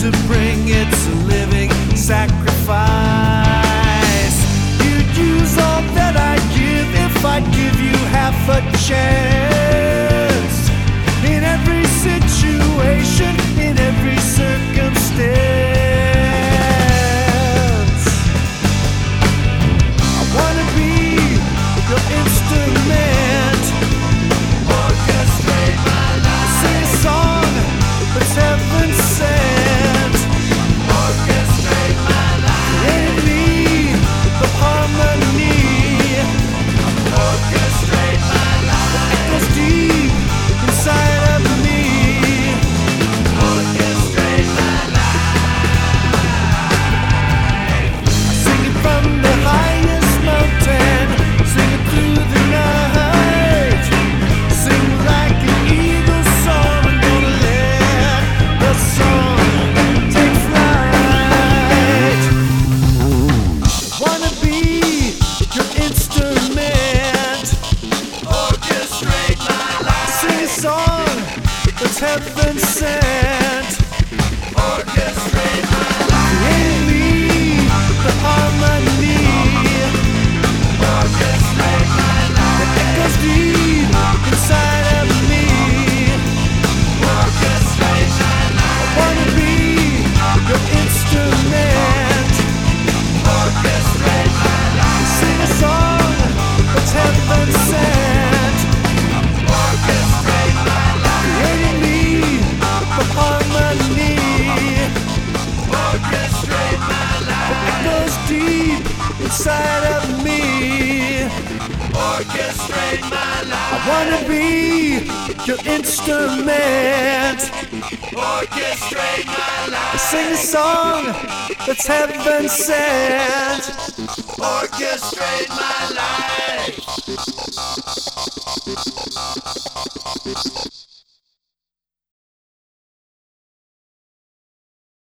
to bring it to living sacrifice. You'd use all that I give if I'd give you half a chance. and say orchestrate my life. I wanna be your instrument. Orchestrate my life. Sing a song that's heaven sent. Orchestrate my life.